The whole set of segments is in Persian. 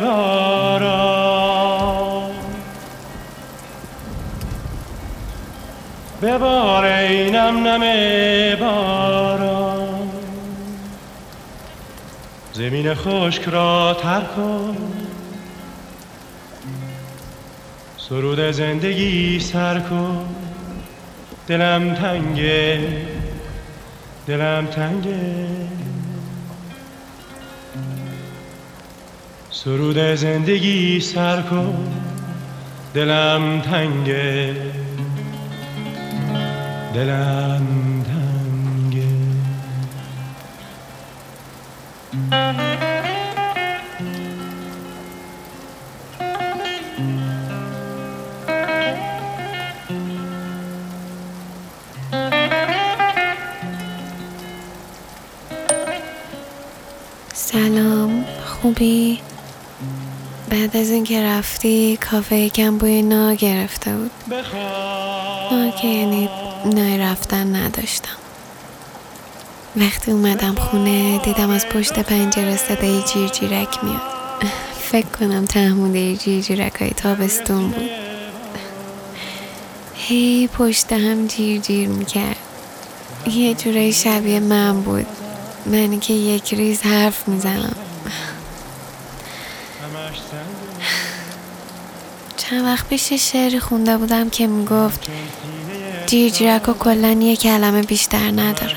بارا ببار اینم نم بارا زمین خشک را تر کن. سرود زندگی سر کن. دلم تنگه دلم تنگه. سرود زندگی سر کن دلم تنگه دلم تنگه سلام خوبی؟ بعد از اینکه رفتی کافه یکم بوی نا گرفته بود. نا که یعنی نای رفتن نداشتم. وقتی اومدم خونه دیدم از پشت پنجره صدای جیر جیرک میاد. فکر کنم تحموده جیر جیرک های تابستون بود. هی پشت هم جیر جیر می‌کرد. یه جورایی شبیه من بود. منی که یک ریز حرف می‌زنم. چند وقت پیش شعری خونده بودم که می‌گفت جیرجیرک و کلا یه کلمه بیشتر نداره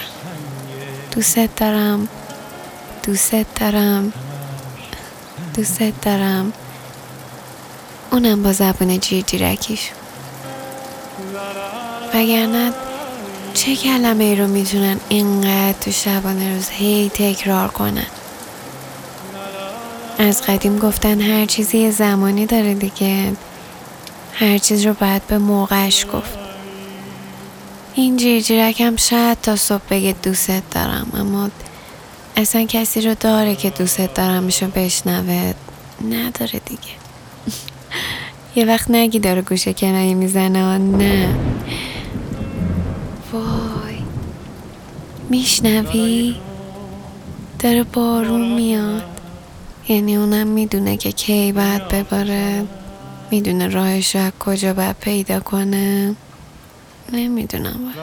دوست دارم. دوست دارم. دوست دارم. اونم با زبون جیرجیرکیش. وگرنه چه کلمه ای رو می‌تونن اینقدر تو شبانه روز هی تکرار کنن؟ از قدیم گفتن هر چیزی زمانی داره دیگه. هر چیز رو باید به موقعش گفت. این جیرجیرک هم شاید تا صبح بگه دوست دارم اما اصلا کسی رو داره که دوست دارم میشو بشنوه. نداره دیگه. یه وقت نگی داره گوشه کنایی می‌زنه نه. وای. میشنوی؟ داره بارون میاد. یعنی اونم می‌دونه که کی باید بباره. می‌دونه راهش رو کجا باید پیدا کنه. نمی‌دونم.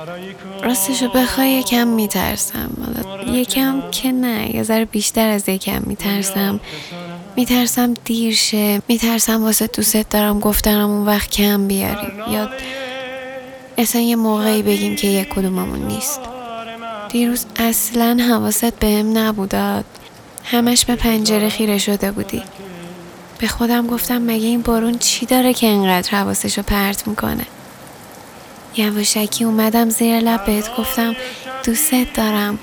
راستشو بخوای یکم میترسم. یکم که نه یه ذره بیشتر از یکم میترسم. میترسم دیر شه. میترسم واسه دوست دارم گفتنم اون وقت کم بیاری. یا اصلا یه موقعی بگیم که یک کدوممون نیست. دیروز اصلا حواست بهم نبوداد همش به پنجره خیره شده بودی. به خودم گفتم مگه این بارون چی داره که انقدر حواسشو پرت می‌کنه؟ یواشکی اومدم زیر لب بهت گفتم دوست دارم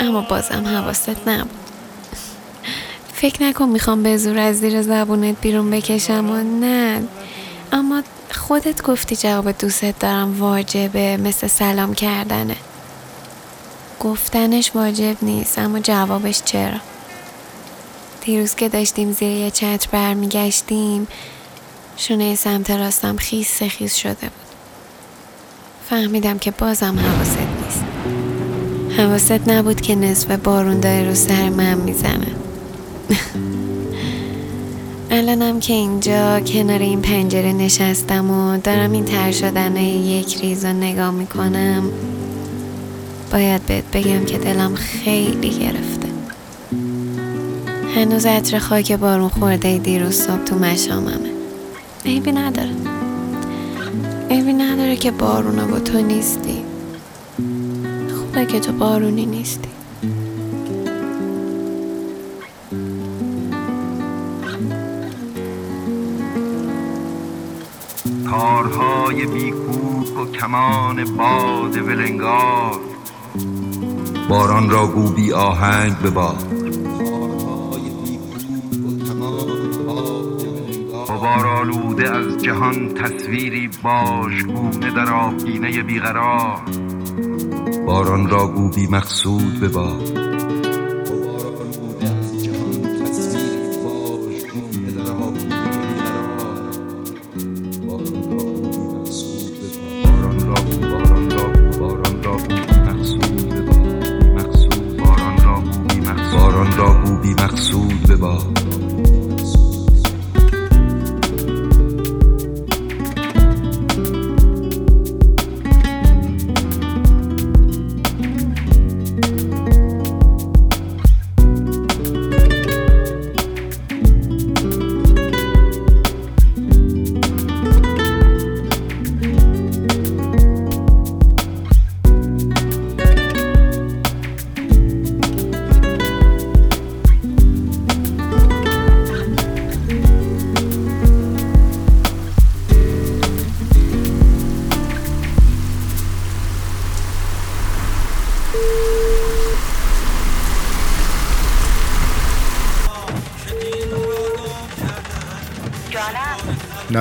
اما بازم حواست نبود. فکر نکن می‌خوام به زور از زیر زبونت بیرون بکشم و نه. اما خودت گفتی جواب دوست دارم واجبه مثل سلام کردنه. گفتنش واجب نیست اما جوابش چرا؟ دیروز که داشتیم زیر یه چتر برمیگشتیم شونه سمت راستم خیس خیس شده بود. فهمیدم که بازم حواست نیست. حواست نبود که نصف بارون داره رو سر من می‌زنه. الانم که اینجا کنار این پنجره نشستم و دارم این تر شدن یک ریز رو نگاه می‌کنم باید بهت بگم که دلم خیلی گرفته. هنوز عطر خاک بارون خورده دیروز صبح تو مشاممه. عیبی نداره. عیبی نداره که بارونا با تو نیستی. خوبه که تو بارونی نیستی. تارهای بیکوک و کمان باد ولنگار. باران را گو بی آهنگ به آلوده از جهان تصویری باژگونه در آبگینه بیقرار. باران را گو بی مقصود به باد باران را گو بی مقصود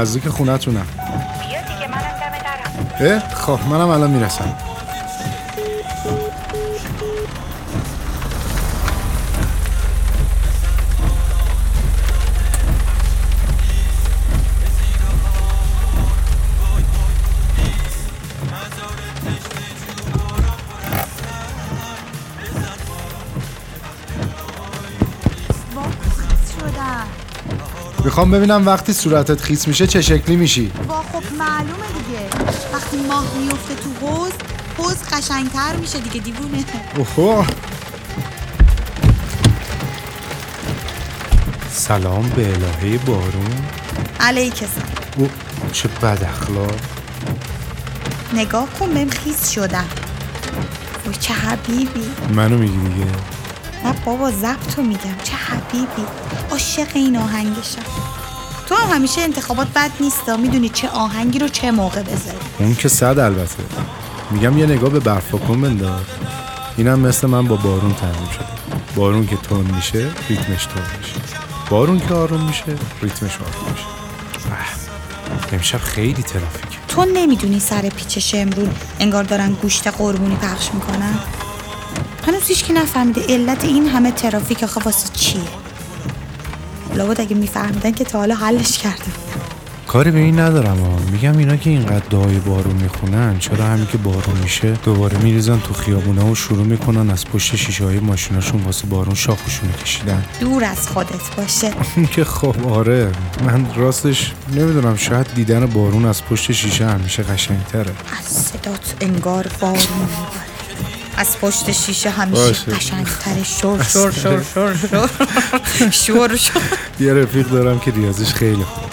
نزدیک خونتونم. بیا دیگه منم دم درم خب منم الان می‌رسم. می‌خوام ببینم وقتی صورتت خیس میشه چه شکلی میشی؟ وا خب معلومه دیگه. وقتی ماه میفته تو حوز حوز قشنگتر میشه دیگه دیوونه. اوهو. سلام به الهه بارون. علیک سلام او چه بد اخلاق. نگاه کن بهم خیس شدم وای چه حبیبی. منو میگی دیگه؟ نه بابا زبطو میگم. چه حبیبی. عاشق این آهنگشم تو هم همیشه انتخابات بد نیستا می‌دونی چه آهنگی رو چه موقع بذاری. اون که صد البته. میگم یه نگاه به برفاکن بنداز. اینم مثل من با بارون تنظیم شده. بارون که تند میشه ریتمش تند میشه. بارون که آروم میشه ریتمش آروم میشه. امشب خیلی ترافیک تو نمی‌دونی سر پیچ شمرون انگار دارن گوشت قربونی پخش می‌کنن؟ هنوز هیچ که نفهمیده علت این همه ترافیک آخه واسه لابد اگه میفهمیدن که تا حالا حلش کرده کاری به این ندارم ها میگم اینا که اینقدر دعای بارون می‌خونن چرا همین که بارون میشه دوباره میریزن تو خیابونه و شروع می‌کنن از پشت شیشه های ماشیناشون واسه بارون شاخشون کشیدن. دور از خودت باشه. که خب آره. من راستش نمی‌دونم شاید دیدن بارون از پشت شیشه همیشه قشنگتره. از صدات انگار بارون. از پشت شیشه همیشه باشه. قشنگتره. شور شور شور شور شور. شور شور. یه رفیق دارم که ریاضیش خیلی خوب.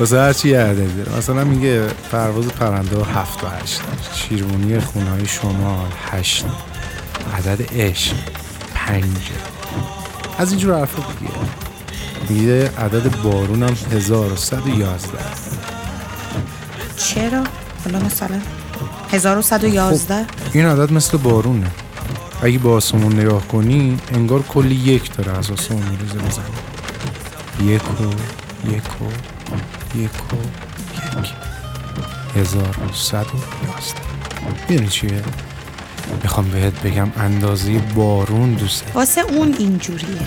واسه هرچی یه عددی داره. مثلا میگه پرواز پرنده و هفت و هشت. شیرمونی خونه شمال هشت. عدد عشق پنج. از اینجور حرفا دیگه. میگه عدد بارونم 1111 چرا؟ حالا مثلا 1111 این عدد مثل بارونه. اگه به آسمون نگاه کنی انگار کلی یک داره از آسمون میریزه بزن یک و یک و یک و یک. هزار و صد و یازده. می‌دونی چیه؟ می‌خوام بهت بگم اندازه بارون دوسته واسه اون اینجوریه.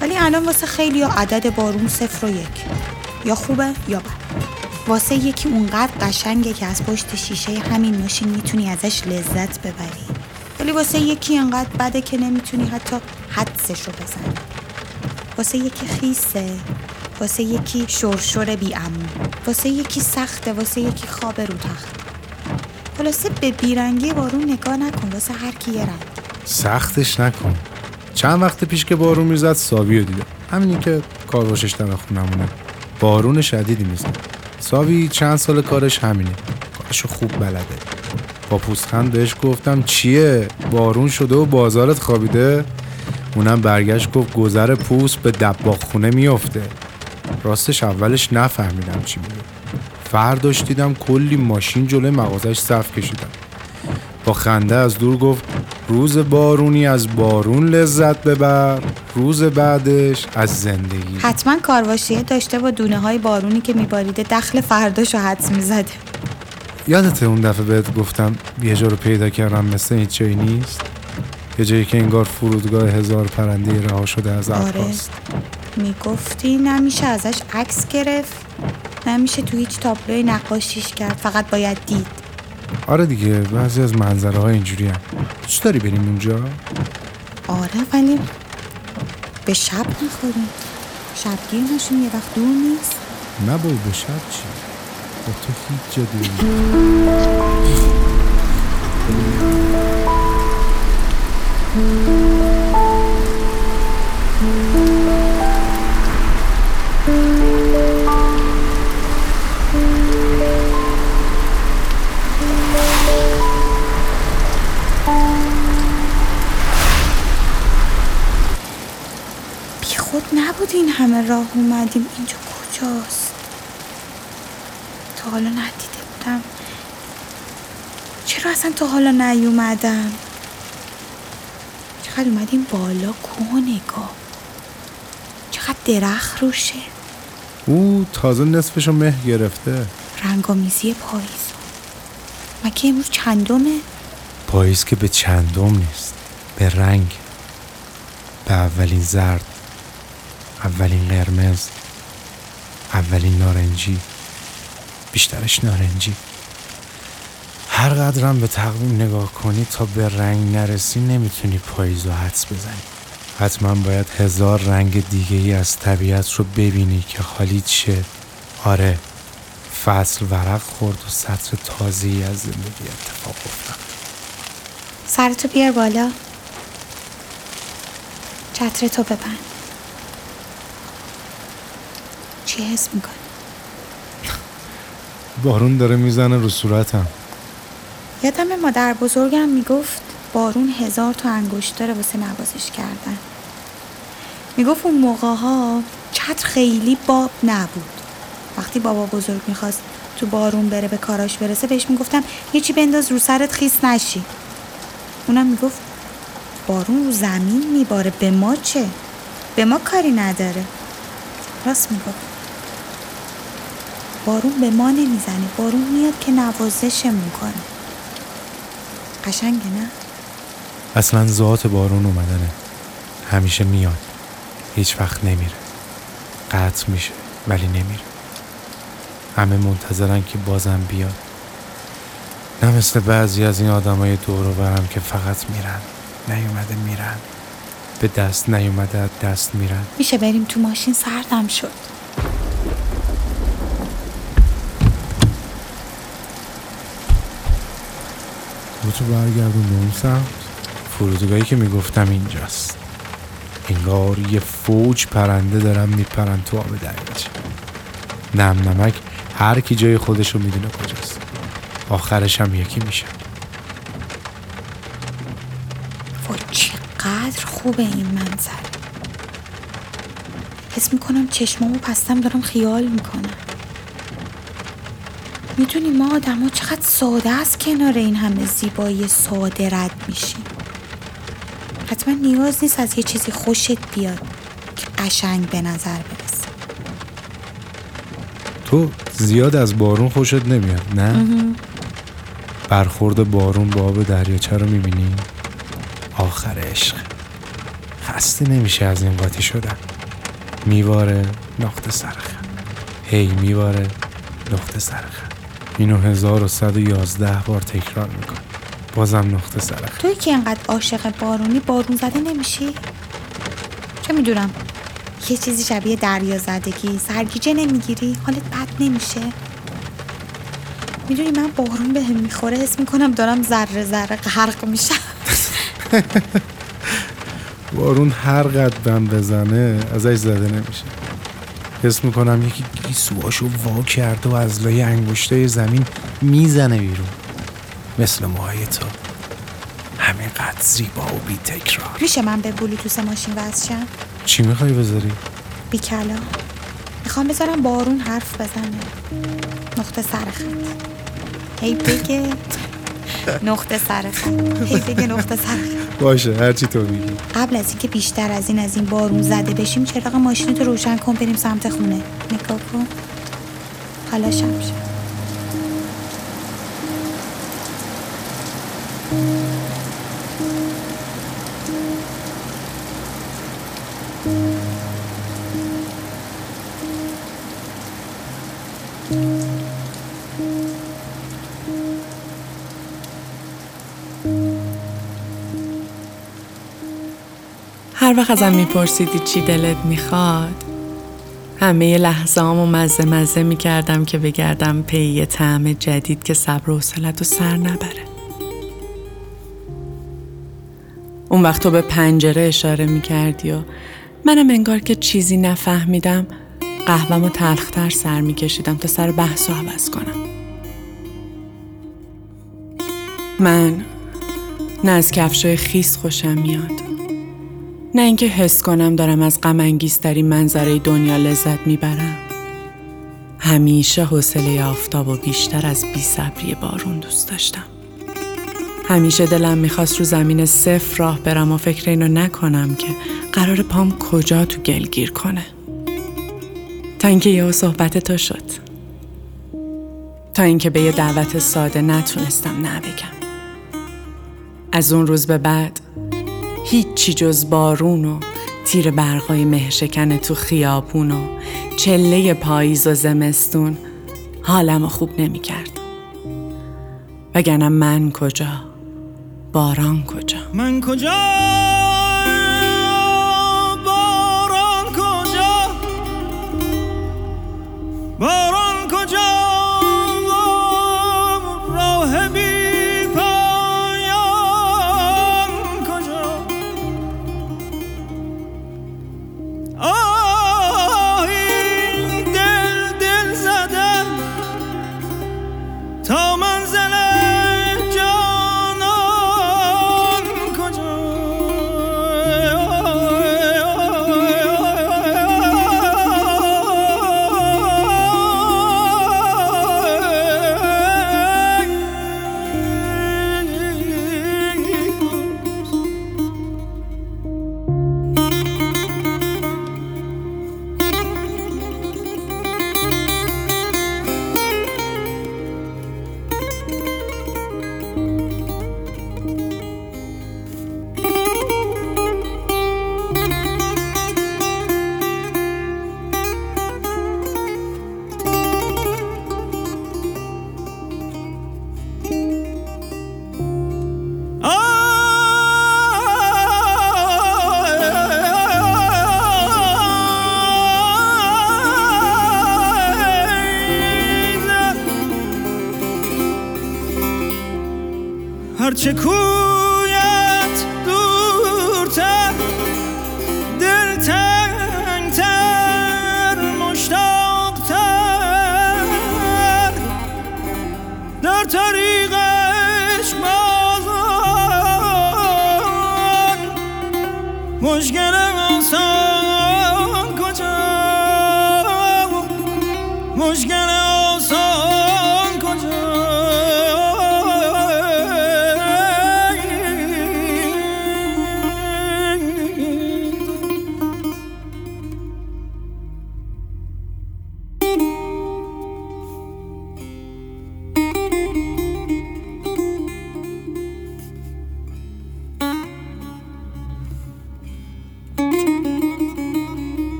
ولی الان واسه خیلی عدد بارون صفر و یک. یا خوبه یا بد. واسه یکی اونقدر قشنگه که از پشت شیشه همین ماشین می‌تونی ازش لذت ببری. ولی واسه یکی انقدر بده که نمی‌تونی حتی حدسش رو بزنی. واسه یکی خیسه واسه یکی شرشر بی امون واسه یکی سخته واسه یکی خواب رو تخت. خلاصه به بیرنگی بارون نگاه نکن واسه هر کی یه رنگ. سختش نکن. چند وقت پیش که بارون می‌زد ساوی رو دیدم همینی که کاروشش در خونمونه. بارون شدیدی می‌زد. ساوی چند سال کارش همینه. کارشو خوب بلده. با پوستخند بهش گفتم چیه؟ بارون شده و بازارت خوابیده؟ اونم برگشت گفت گذر پوست به دباغ خونه میافته. راستش اولش نفهمیدم چی میگه. فرداش دیدم کلی ماشین جلوی مغازش صف کشیدم با خنده از دور گفت روز بارونی از بارون لذت ببر. روز بعدش از زندگی. حتما کارواشیه داشته با دونه های بارونی که میباریده دخل فرداشو حدس می‌زده. یادت اون دفعه بهت گفتم یه جا رو پیدا کردم مثل این جایی نیست؟ یه جایی که انگار فرودگاه هزار پرنده رها شده از آره. عباس می‌گفتی نمیشه ازش عکس گرفت نمیشه تو هیچ تابلوی نقاشیش کرد فقط باید دید. آره دیگه بعضی از منظره ها اینجوری هم دوست داری بریم اونجا؟ آره ولی به شب می‌خوریم. شبگیر نشون یه وقت دور نیست. نه به شب چی؟ با تو هیچ دور همه راه اومدیم. اینجا کجاست؟ تا حالا ندیده بودم. چرا اصلا تا حالا نیومدم؟ چقدر اومدیم بالا کوه نگاه. چقدر درخت روشه. او تازه نصفشو مه گرفته. رنگامیزی پاییز. مگه امروز چندمه؟ پاییز که به چندم نیست به رنگ به اولین زرد. اولین قرمز اولین نارنجی بیشترش نارنجی. هر قدرم به تقویم نگاه کنی تا به رنگ نرسی نمی‌تونی پاییز رو حدس بزنی. حتما باید هزار رنگ دیگه ای از طبیعت رو ببینی که حالی چه. آره فصل ورق خورد و سطر تازه ای از زندگی اتفاق افتاد. سرتو بیار بالا. چترتو ببند. چی حس می‌کنی؟ بارون داره می‌زنه رو صورتم. یادم مادر بزرگم می‌گفت بارون هزار تا انگشت داره واسه نوازش کردن. می‌گفت اون موقع ها چتر خیلی باب نبود. وقتی بابا بزرگ می‌خواست تو بارون بره به کاراش برسه بهش می‌گفتم یه چی بنداز رو سرت خیس نشی. اونم می‌گفت بارون رو زمین میباره به ما چه؟ به ما کاری نداره. راست می‌گفت. بارون به ما نمی‌زنه. بارون میاد که نوازشمون کنه. قشنگه نه؟ اصلا ذات بارون اومدنه. همیشه میاد. هیچ وقت نمیره. قطع میشه ولی نمیره. همه منتظرن که بازم بیاد. نه مثل بعضی از این آدمای دور و برم که فقط میرن. نیومده میرن. به دست نیومده دست میرن. میشه بریم تو ماشین؟ سردم شد. تو برگردون به اون سمت. فرودگاهی که می‌گفتم اینجاست. انگار یه فوج پرنده دارن میپرن تو آب دریاچه. نم نمک هر کی جای خودشو می‌دونه کجاست. آخرش هم یکی میشه. وای چقدر خوبه این منظر. حس می‌کنم چشمامو پستم دارم خیال می‌کنم. می‌دونی ما آدم ها چقدر ساده است کنار این همه زیبایی ساده رد میشیم حتما نیاز نیست از یه چیزی خوشت بیاد که قشنگ به نظر برسه. تو زیاد از بارون خوشت نمیاد نه؟ برخورد بارون با آب دریاچه رو می‌بینی؟ آخر عشق. خسته نمیشه از این قاطی شدن. میواره نقطه سرخه هی میواره نقطه سرخه اینو 1111 بار تکرار میکن بازم نقطه سرخه. توی که انقدر عاشق بارونی بارون زده نمیشی؟ چه می‌دونم؟ یه چیزی شبیه دریا زدگی سرگیجه نمی‌گیری حالت بد نمیشه. می‌دونی من بارون به هم می‌خوره حس می‌کنم دارم ذره ذره غرق میشم. بارون هر قد بم بزنه ازش زده نمیشه. حس می‌کنم یکی گیسوهاشو وا کرده و از لای انگشتای زمین می‌زنه بیرون. مثل موهای تو. همینقدر زیبا و بی تکرار میشه من به بلوتوس ماشین وصل شم؟ چی می‌خوای بذاری؟ بی کلا می‌خوام بذارم بارون حرف بزنه. نقطه سر خط. هی بگه. نقطه سر خط. هی بگه نقطه سر خط. باشه هرچی تو میگی. قبل از اینکه بیشتر از این از این بارون زده بشیم چراغ ماشین رو روشن کن بریم سمت خونه. نگاه کن. حالا شب هر وقت ازم میپرسیدی چی دلت می‌خواد همه لحظه و مزه مزه می‌کردم که بگردم پی طعم جدید که صبر و حوصلت و سر نبره. اون وقت تو به پنجره اشاره می‌کردی و منم انگار که چیزی نفهمیدم قهوم و تلختر سر میکشیدم تا سر بحث و عوض کنم. من نه از کفشای خیس خوشم میاد. نه اینکه حس کنم دارم از غم انگیزترین منظره دنیا لذت می‌برم. همیشه حوصله آفتاب و بیشتر از بی صبری بارون دوست داشتم. همیشه دلم می‌خواست رو زمین صفر راه برم و فکر اینو نکنم که قرار پام کجا تو گل گیر کنه. تا اینکه یه صحبت تو شد. تا اینکه به یه دعوت ساده نتونستم نبگم. از اون روز به بعد هیچی جز بارون و تیر برقای مهشکن تو خیابون و چله پاییز و زمستون حالم خوب نمی کرد. وگرنه من کجا؟ باران کجا؟ من کجا؟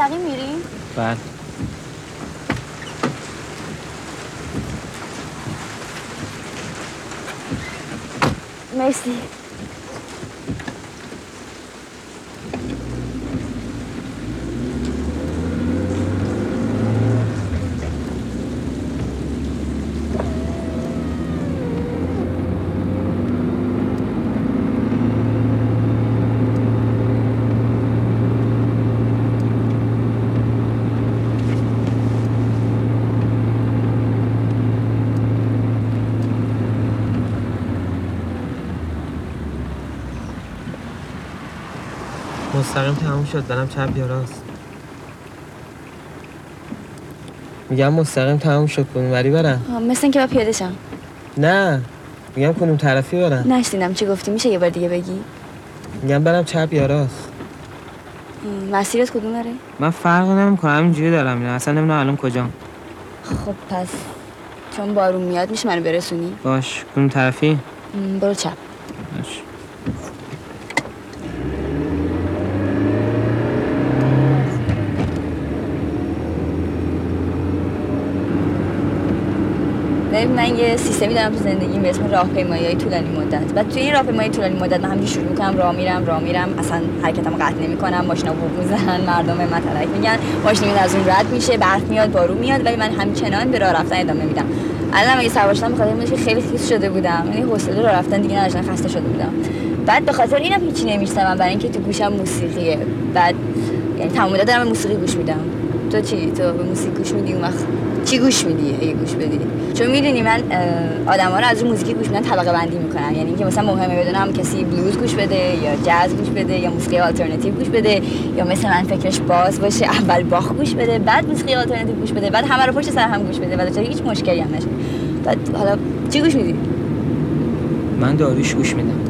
مستقیم میریم؟ بله مستقیم تموم شد. برم چپ یا راست. میگم مستقیم تموم شد. کنون وری برم. مثل اینکه با پیاده شم. نه. میگم کنون طرفی برم. نشنیدم چی گفتی. میشه یه بار دیگه بگی؟ میگم برم چپ یا راست. مسیرت کدوم داره؟ من فرق نمی‌کنم همینجوری دارم میرم. اصلا نمی‌دونم الان کجام. خب پس چون بارون میاد میشه منو برسونی؟ باش. کنون طرفی. برو چپ. من یه سیستمی دارم تو زندگیم به اسم راهپیمایی های طولانی مدت. بعد توی این راهپیمایی طولانی مدت من همینجوری شروع می‌کنم راه میرم راه میرم. اصلا حرکتمو قطع نمی‌کنم. ماشینا بوق می‌زنن مردم به من تلک میگن. ماشین از اون رد میشه برف میاد بارون میاد. ولی من همچنان به راه رفتن ادامه میدم. الان اگه سوار شدم بخاطر خیلی خیس شده بودم. یعنی حوصله راه رفتن دیگه نداشتم خسته شده بودم. بعد به خاطر اینم هیچی نمیشنوم. برای اینکه تو گوشم موسیقیه. بعد یعنی تمام مدت دارم موسیقی گوش میدم. تو چی؟ تو به موسیقی گوش میدی؟ اون وقت چی گوش میدی؟ اگه گوش بدی. چون می‌دونی من آدم ها رو از اون موزیکی گوش میدن طبقه بندی می‌کنن یعنی اینکه مثلا مهمه بدونم کسی بلوز گوش بده یا جاز گوش بده یا موسیقی آلترناتیو گوش بده یا مثل من فکرش باز باشه اول باخ گوش بده بعد موسیقی آلترناتیو گوش بده بعد همه رو پشت سر هم گوش بده و دچار هیچ مشکلی هم نشه. بعد حالا چی گوش میدی؟ من داریش گوش میدم.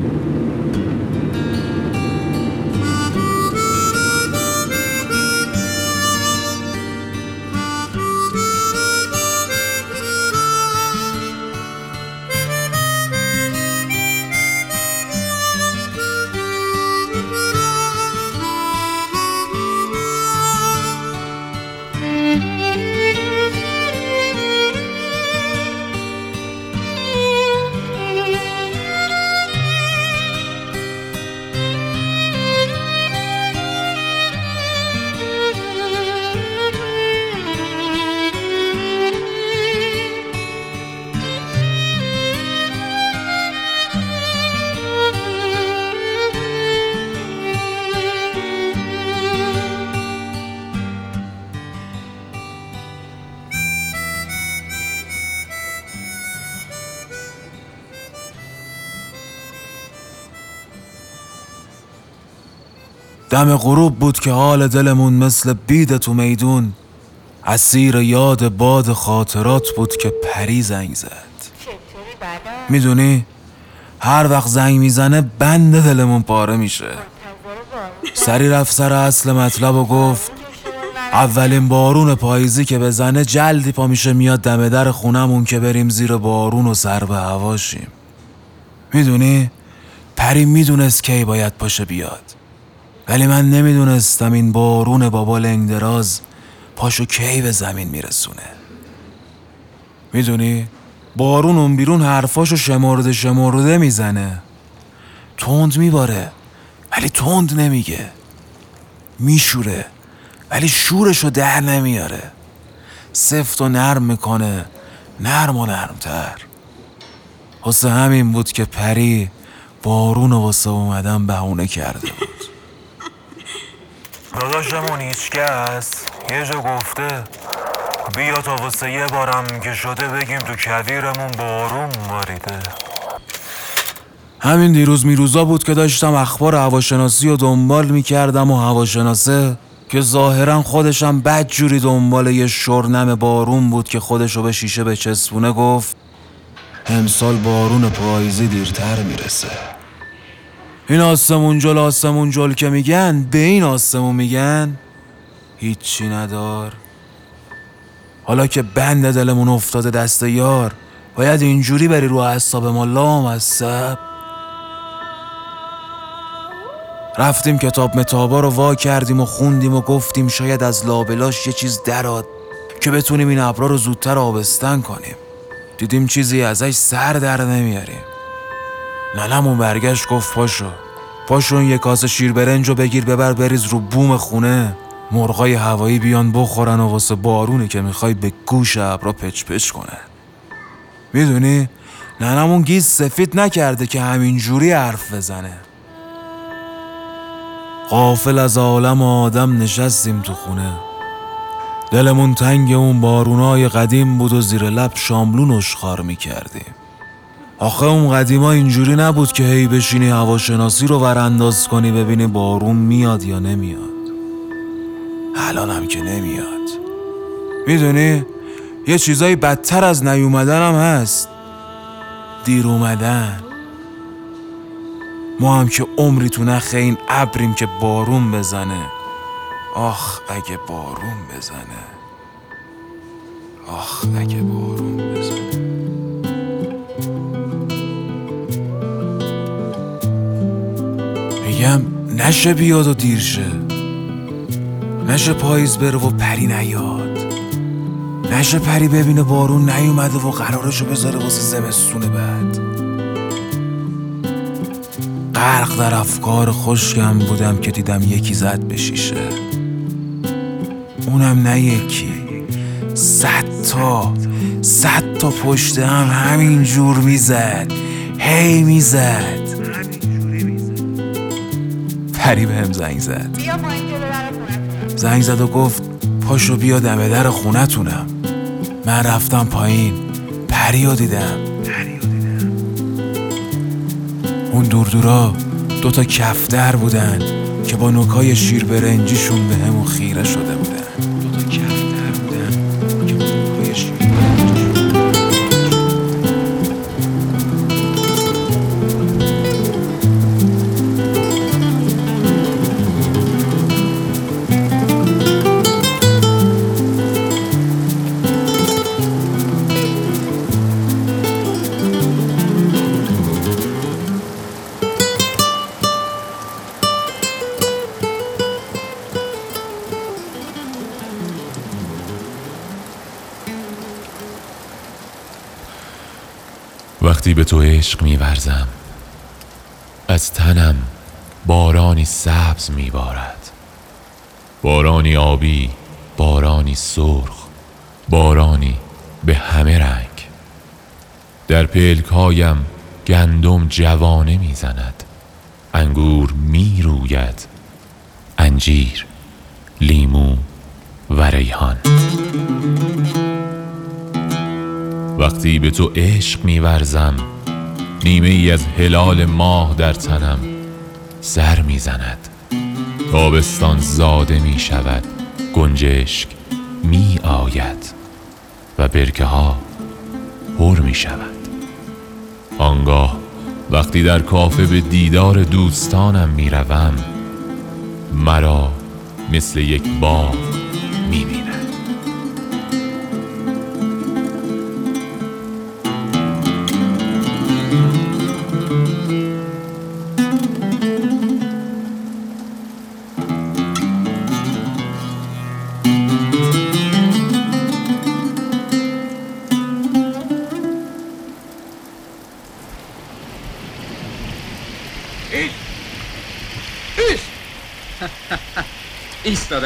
دم غروب بود که حال دلمون مثل بید تو میدون. اسیر یاد باد خاطرات بود که پری زنگ زد. می‌دونی؟ هر وقت زنگ می‌زنه بند دلمون پاره میشه. سری رفت سر اصل مطلب و گفت اولین بارون پاییزی که بزنه جلدی پا میشه میاد دم در خونمون که بریم زیر بارون و سر به هواشیم. می‌دونی؟ پری می‌دونست کی باید پاشه بیاد. ولی من نمی‌دونستم این بارون بابا لنگدراز پاشو کی به زمین میرسونه. می‌دونی؟ بارون اون بیرون حرفاشو شمرده شمرده می‌زنه. تند میباره ولی تند نمیگه. میشوره ولی شورشو در نمیاره. سفت و نرم می‌کنه نرم و نرمتر. واسه همین بود که پری بارون واسه اومدن بهونه کرده بود. داداشمون هیچکس. یه جا گفته بیا تا واسه یه بارم که شده بگیم تو کویرمون بارون باریده. همین دیروز میروزا بود که داشتم اخبار هواشناسی رو دنبال می‌کردم و هواشناسه که ظاهرا خودشم بد جوری دنبال یه شرنم بارون بود که خودشو به شیشه به چسبونه گفت امسال بارون پاییزی دیرتر می‌رسه. این آسمون جل آسمون جل که میگن به این آسمون میگن هیچی ندار. حالا که بند دلمون افتاده دست یار باید اینجوری بری رو اعصاب ما لام از رفتیم کتاب متابا رو وا کردیم و خوندیم و گفتیم شاید از لابلاش یه چیز دراد که بتونیم این ابرا رو زودتر آبستن کنیم. دیدیم چیزی ازش سر در نمیاریم. ننمون برگشت گفت پاشو. پاشو یه کاسه شیر برنج رو بگیر ببر بریز رو بوم خونه. مرغای هوایی بیان بخورن و واسه بارونه که می‌خوای به گوش ابرا پچ پچ کنه. می‌دونی؟ ننمون گیز سفید نکرده که همین جوری حرف بزنه. قافل از عالم آدم نشستیم تو خونه. دلمون تنگ اون بارونای قدیم بود و زیر لب شاملون اشخار می‌کردیم. آخه اون قدیما اینجوری نبود که هی بشینی هواشناسی رو ورانداز کنی ببینی بارون میاد یا نمیاد. الان هم که نمیاد. می‌دونی؟ یه چیزایی بدتر از نیومدن هم هست. دیر اومدن. ما هم که عمری تو نخه این ابریم که بارون بزنه. آخ اگه بارون بزنه. آخ اگه بارون بزنه. میگم نشه بیاد و دیر شه. نشه پاییز بره و پری نیاد. نشه پری ببینه بارون نیومده و قرارشو بذاره واسه زمستون بعد. غرق در افکار خشکم بودم که دیدم یکی زد به شیشه. اونم نه یکی. صد تا صد تا پشت هم همین جور می‌زد. هی می‌زد. پری بهم زنگ زد. زنگ زد و گفت پاشو بیا دمه در خونتونم. من رفتم پایین. پری رو دیدم. اون دور دورا دوتا کفتر بودن که با نوکای شیر برنجیشون به همون خیره شده بودن به تو عشق میورزم. از تنم بارانی سبز میبارد. بارانی آبی بارانی سرخ بارانی به همه رنگ. در پلکهایم گندم جوانه می‌زند. انگور می‌روید. انجیر لیمو و ریحان. وقتی به تو عشق میورزم نیمه ای از هلال ماه در تنم سر می‌زند. تابستان زاده می شود گنجشک می آید و برکه ها پر می شود آنگاه وقتی در کافه به دیدار دوستانم می روم مرا مثل یک باغ می بینم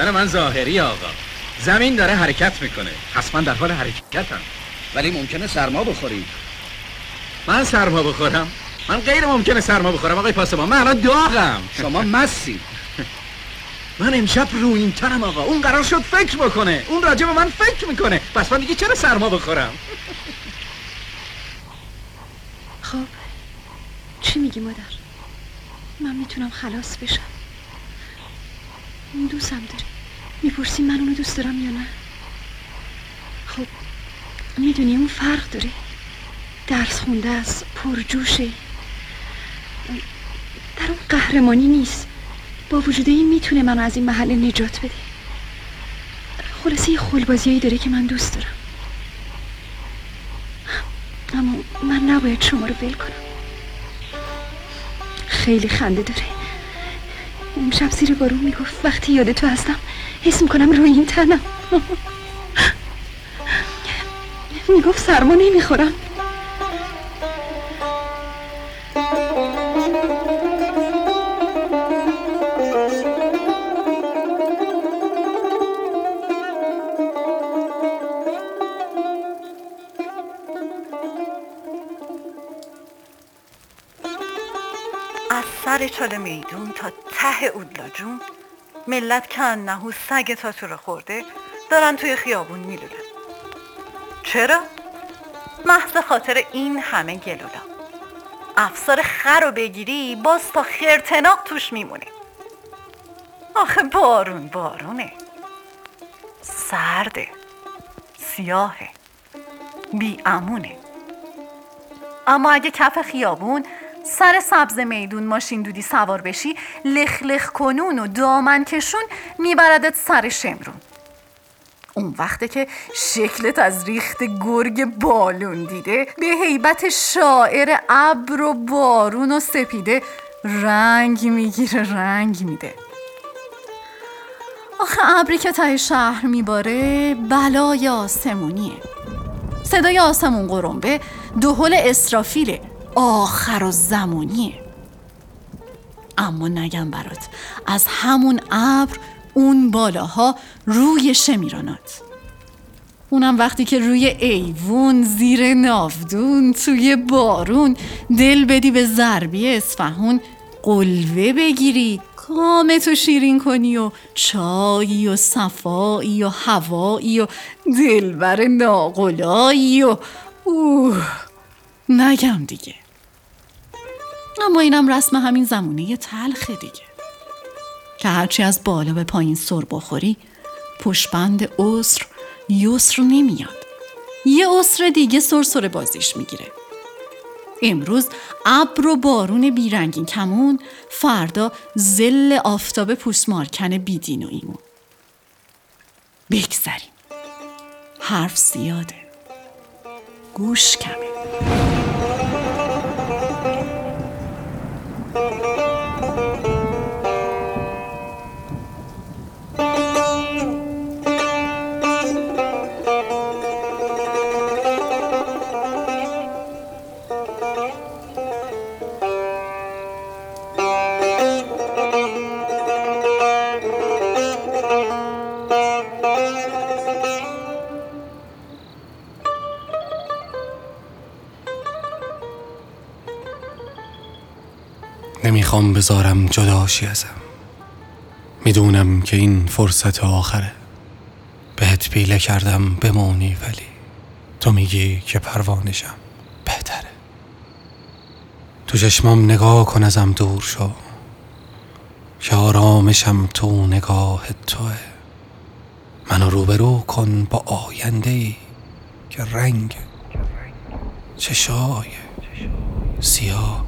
ایستادن من ظاهری آقا. زمین داره حرکت می‌کنه. پس در حال حرکتم. ولی ممکنه سرما بخوری. من سرما بخورم؟ من غیر ممکنه سرما بخورم آقای پاسبان. من الان داغم. شما مسی من امشب رو این تنم آقا. اون قرار شد فکر بکنه. اون راجع به من فکر می‌کنه. پس من دیگه چرا سرما بخورم؟ خب چی میگی مادر؟ من می‌تونم خلاص بشم. دوستم داری می‌پرسی من اونو دوست دارم یا نه؟ خب می‌دونی اون فرق داره. درس خونده است پرجوشه. در اون قهرمانی نیست. با وجود این می‌تونه منو از این محله نجات بده. خلاصه یه خلبازیایی داره که من دوست دارم. اما من نباید شما رو ول کنم. خیلی خنده داره. امشب زیر بارون می‌گفت وقتی یاد تو هستم حس می‌کنم روی این تنم. می‌گفت سرما نمی‌خورم. سر چاله میدون تا ته اودلاجون ملت که انهو سگ تا رو خورده. دارن توی خیابون میلولن چرا؟ محض خاطر این همه گلولا افسار خر رو بگیری باز تا خرتناق توش میمونه. آخه بارون بارونه. سرده. سیاهه. بی امونه. اما اگه کف خیابون سر سبز میدون ماشین دودی سوار بشی لخ لخ کنون و دامن کشون میبردت سر شمرون. اون وقته که شکلت از ریخت گرگ بالون دیده به هیبت شاعر ابر و بارون و سپیده رنگ می‌گیره رنگ میده. آخه ابری که ته شهر میباره بلای آسمونیه صدای آسمون قرنبه دهل اسرافیله. آخر و زمانیه اما نگم برات از همون ابر اون بالاها روی شمیرانات. اونم وقتی که روی ایوون زیر نافدون توی بارون دل بدی به ضربی اسفهون قلوه بگیری کامتو شیرین کنی و چایی و صفایی و هوایی و دلبر ناقلایی و اوه نگم دیگه. اما اینم رسم همین زمونه تلخه دیگه. که هرچی از بالا به پایین سر بخوری پشبند عسر یسر نمیاد. یه عسر دیگه سرسره بازیش می‌گیره. امروز ابر و بارون بیرنگین کمون فردا زل آفتاب پوسمارکن بیدین و ایمون بگذریم. حرف زیاده. گوش کمه. نمی‌خوام بذارم جداشی ازم. می‌دونم که این فرصت آخره. بهت پیله کردم بمونی ولی تو میگی که پروانشم بهتره. تو چشمام نگاه کن ازم دور شو که آرامشم تو نگاه توه. منو روبرو کن با آینده ای که رنگ چشای سیاه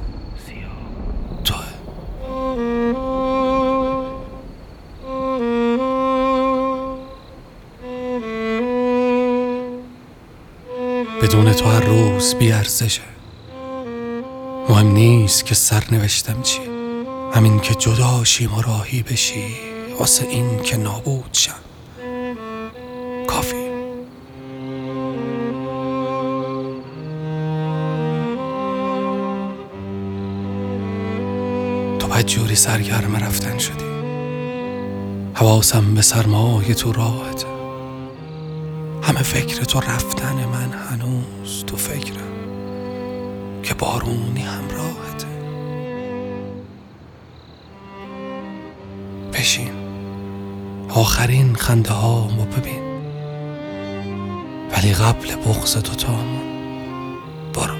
بدون تو هر روز بیارزشه مهم نیست که سرنوشتم چی همین که جداشیم و راهی بشی واسه این که نابود شم. کافی. تو باید جوری سرگرم رفتن شدی. حواسم به سرمایه تو راحته. همه فکر تو رفتن من هنوز تو فکرم که بارونی همراهته. بشین. آخرین خنده هامو ببین. ولی قبل بغز دوتامون برو.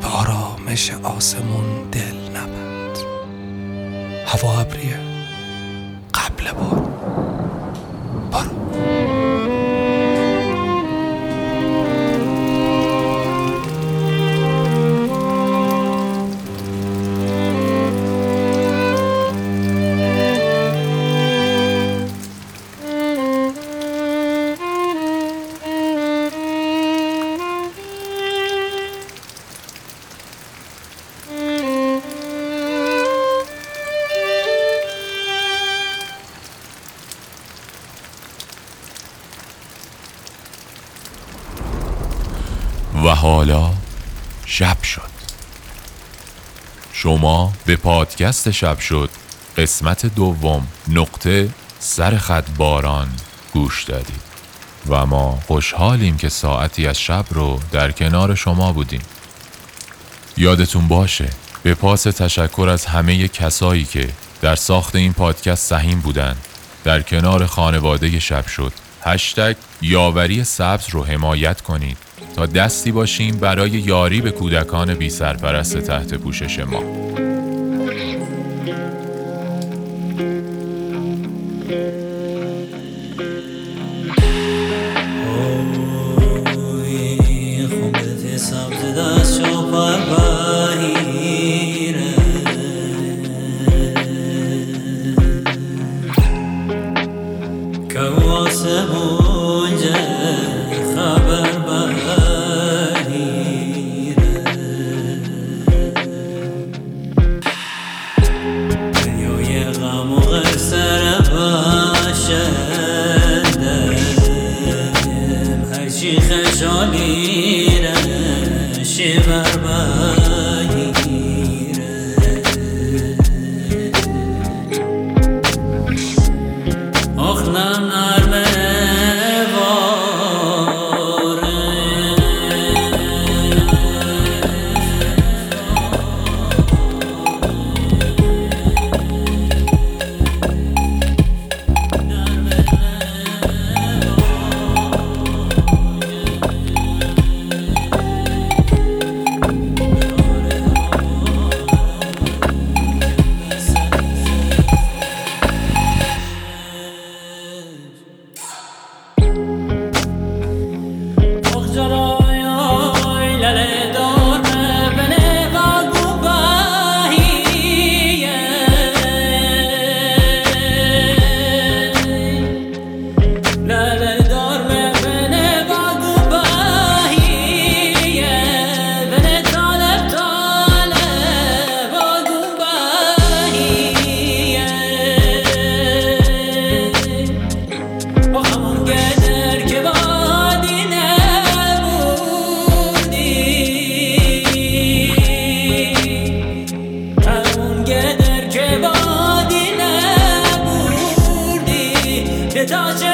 به آرامش آسمون دل نبند. هوا ابریه. قبل برو. ما به پادکست شب شد. قسمت دوم نقطه سر خط باران. گوش دادید. و ما خوشحالیم که ساعتی از شب رو در کنار شما بودیم. یادتون باشه به پاس تشکر از همه کسایی که در ساخت این پادکست سهیم بودن در کنار خانواده شب شد. هشتگ یاوری سبز رو حمایت کنید. دستی باشیم برای یاری به کودکان بی سرپرست تحت پوشش ما. does